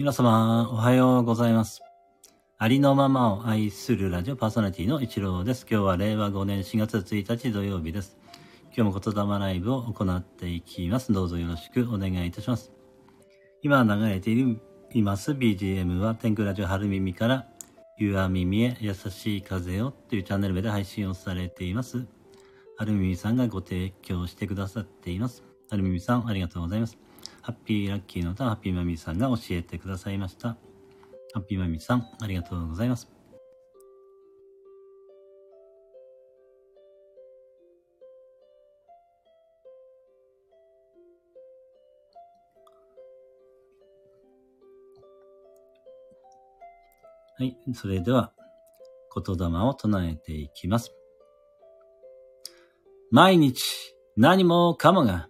皆様、おはようございます。ありのままを愛するラジオパーソナリティの一郎です。今日は令和5年4月1日土曜日です。今日も言霊ライブを行っていきます。どうぞよろしくお願いいたします。今流れています BGM は天空ラジオ春耳から夕は耳へ優しい風をというチャンネル名で配信をされています。春耳さんがご提供してくださっています。春耳さんありがとうございます。ハッピーラッキーの歌ハッピーマミーさんが教えてくださいました。ハッピーマミーさんありがとうございます。はい。それでは、言霊を唱えていきます。毎日、何もかもが、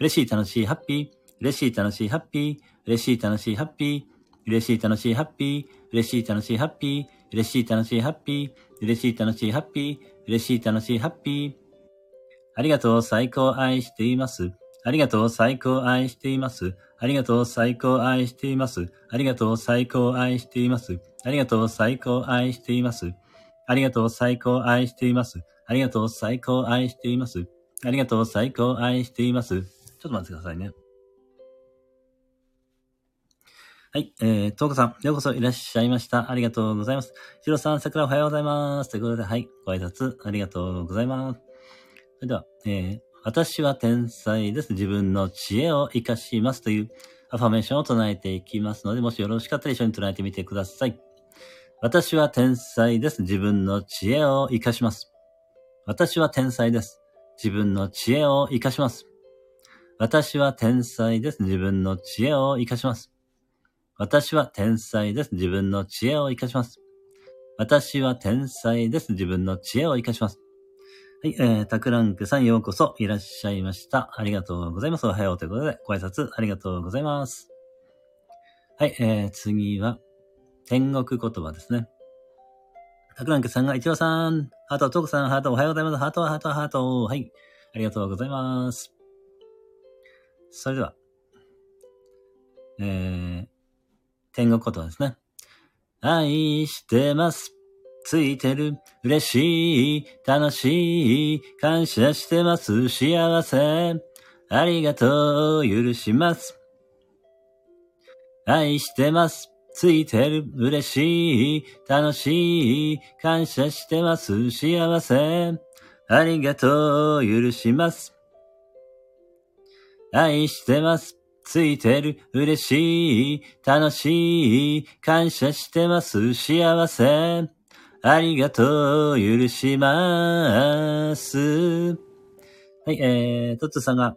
嬉しい、楽しい、ハッピー。嬉しい、楽しい、ハッピー。嬉しい、楽しい、ハッピー。嬉しい、楽しい、ハッピー。嬉しい、楽しい、ハッピー。嬉しい、楽しい、ハッピー。嬉しい、楽しい、ハッピー。嬉しい、楽しい、ハッピー。ありがとう、最高愛しています。ありがとう、最高愛しています。ありがとう、最高愛しています。ありがとう、最高愛しています。ありがとう、最高愛しています。ありがとう、最高愛しています。ありがとう、最高愛しています。ありがとう、最高愛しています。ちょっと待ってくださいね。はい、えー、トーコさん、ようこそいらっしゃいました。ありがとうございます。シロさん、桜おはようございます。ということで、はい、ご挨拶ありがとうございます。それでは、えー、私は天才です。自分の知恵を活かしますというアファメーションを唱えていきますので、もしよろしかったら一緒に唱えてみてください。私は天才です。自分の知恵を活かします。私は天才です。自分の知恵を活かします。私は天才です。自分の知恵を活かします。私は天才です。自分の知恵を活かします。私は天才です。自分の知恵を活かします。はい、えー、タクランクさんようこそいらっしゃいました。ありがとうございます。おはようということで、ご挨拶ありがとうございます。はい、えー、次は、天国言葉ですね。タクランクさんが、一郎さん、ハート、トークさん、ハート、おはようございます。ハート、ハート、ハート。はい、ありがとうございます。それでは、えー、天国言葉ですね。愛してます。ついてる。嬉しい。楽しい。感謝してます。幸せ。ありがとう。許します。愛してます。ついてる。嬉しい。楽しい。感謝してます。幸せ。ありがとう。許します。愛してます。ついてる。嬉しい。楽しい。感謝してます。幸せ。ありがとう。許します。はい、えー、トッツさんが、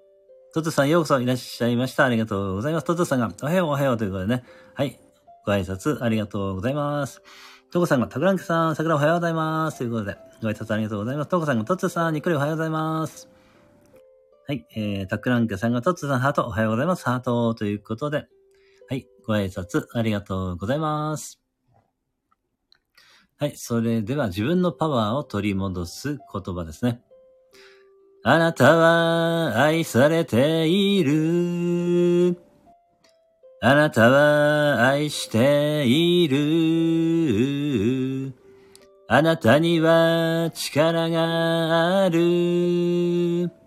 トッツさんようこそいらっしゃいました。ありがとうございます。トッツさんが、おはようおはようということでね。はい、ご挨拶ありがとうございます。トコさんが、タクランクさん、桜おはようございます。ということで、ご挨拶ありがとうございます。トコさんが、トッツさん、にっくりおはようございます。はい、えー、タクランクさんが、トッツさん、ハート、おはようございます。ハート、ということで、はい、ご挨拶ありがとうございます。はい、それでは自分のパワーを取り戻す言葉ですね。あなたは愛されている。あなたは愛している。あなたには力がある。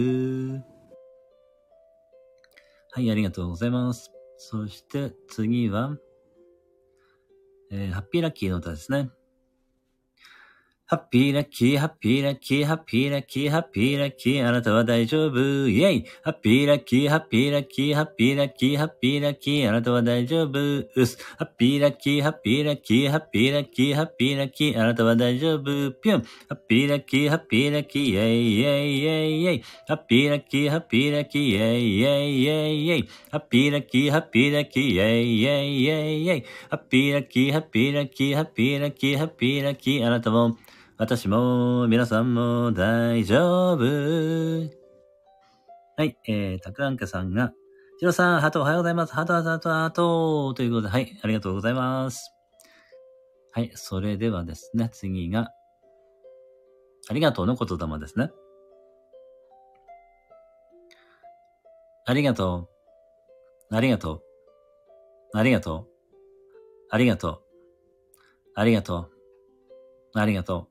はい、ありがとうございます。そして次は、えーハッピーラッキーの歌ですね。ハッピーラッキー、ハッピーラッキー、ハッピーラッキー、ハッピーラッキー、あなたは大丈夫、イェイハッピーラッキー、ハッピーラッキー、ハッピーラッキー、ハッピーラッキー、あなたは大丈夫、うす。ハッピーラッキー、ハッピーラッキー、ハッピーラッキー、ハッピーラッキー、あなたは大丈夫、ぴょん。ハッピーラッキー、ハッピーラッキー、イェイイェイイェイイェイ。ハッピーラッキー、ハッピーラッキー、イェイイェイイェイイェイ。ハッピーラッキー、ハッピーラッキー、イェイイェイイェイイェイ。ハッピーラッキー、ハッピーラッキー、ハッピーラッキー、ハッピーラッキー、あなたも、私も、皆さんも大丈夫。はい、えー、たくらんけさんが、しろさん、ハトおはようございます。ハトハトハトハトということで、はい、ありがとうございます。はい、それではですね、次が、ありがとうの言霊ですね。ありがとう。ありがとう。ありがとう。ありがとう。ありがとう。ありがとう。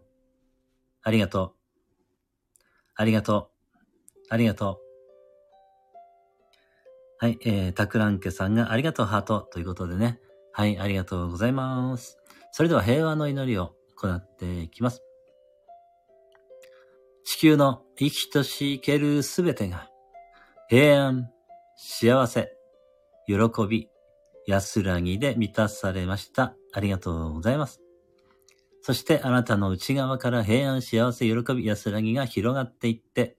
ありがとう。ありがとう。ありがとう。はい、えー、たくらんけさんがありがとうハートということでね。はい、ありがとうございます。それでは平和の祈りを行っていきます。地球の生きとし生けるすべてが平安、幸せ、喜び、安らぎで満たされました。ありがとうございます。そしてあなたの内側から平安、幸せ、喜び、安らぎが広がっていって、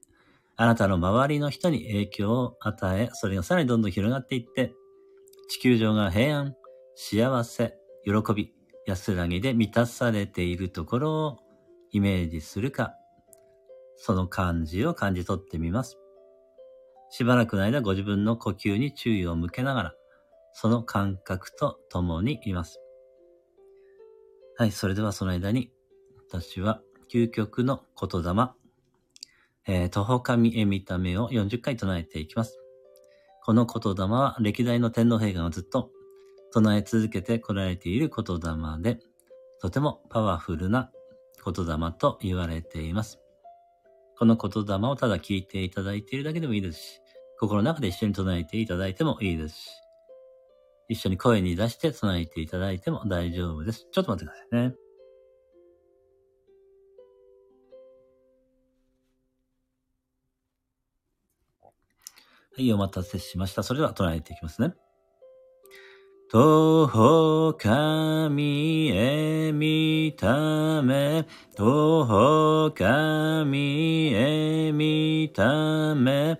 あなたの周りの人に影響を与え、それがさらにどんどん広がっていって、地球上が平安、幸せ、喜び、安らぎで満たされているところをイメージするか、その感じを感じ取ってみます。しばらくの間ご自分の呼吸に注意を向けながら、その感覚と共にいます。はい、それではその間に、私は究極の言霊、えー、徒歩神へ見た目を40回唱えていきます。この言霊は歴代の天皇陛下がずっと唱え続けてこられている言霊で、とてもパワフルな言霊と言われています。この言霊をただ聞いていただいているだけでもいいですし、心の中で一緒に唱えていただいてもいいですし、一緒に声に出して唱えていただいても大丈夫です。ちょっと待ってくださいね。はい、お待たせしました。それでは唱えていきますね。徒歩神へ見ため、徒歩神へ見ため、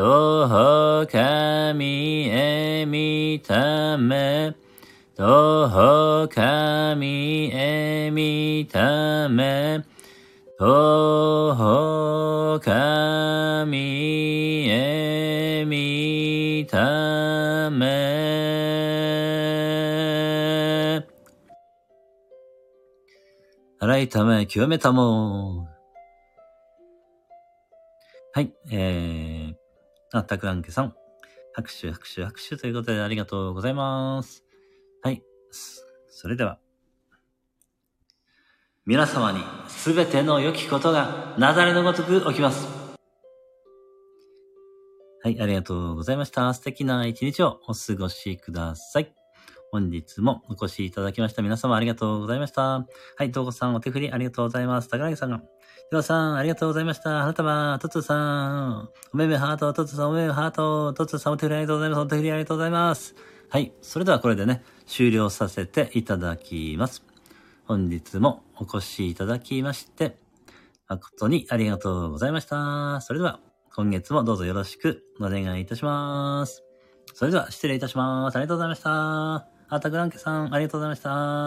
徒歩神へ見ため徒歩神へ見ため徒歩神へ見ため洗いため清めたもはい、えーあ、たくらんけさん。拍手、拍手、拍手ということでありがとうございます。はい。それでは。皆様にすべての良きことがなだれのごとく起きます。はい、ありがとうございました。素敵な一日をお過ごしください。本日もお越しいただきました皆様ありがとうございました。はい、どうこさんお手振りありがとうございます。高木さんが。ひろさん、ありがとうございました。花束、とつさん、おめめハート、とつさん、おめめハート、とつさん、お手振りありがとうございます。お手振りありがとうございます。はい、それではこれでね、終了させていただきます。本日もお越しいただきまして、誠にありがとうございました。それでは、今月もどうぞよろしくお願いいたします。それでは、失礼いたします。ありがとうございました。あたくらんけさん、ありがとうございました。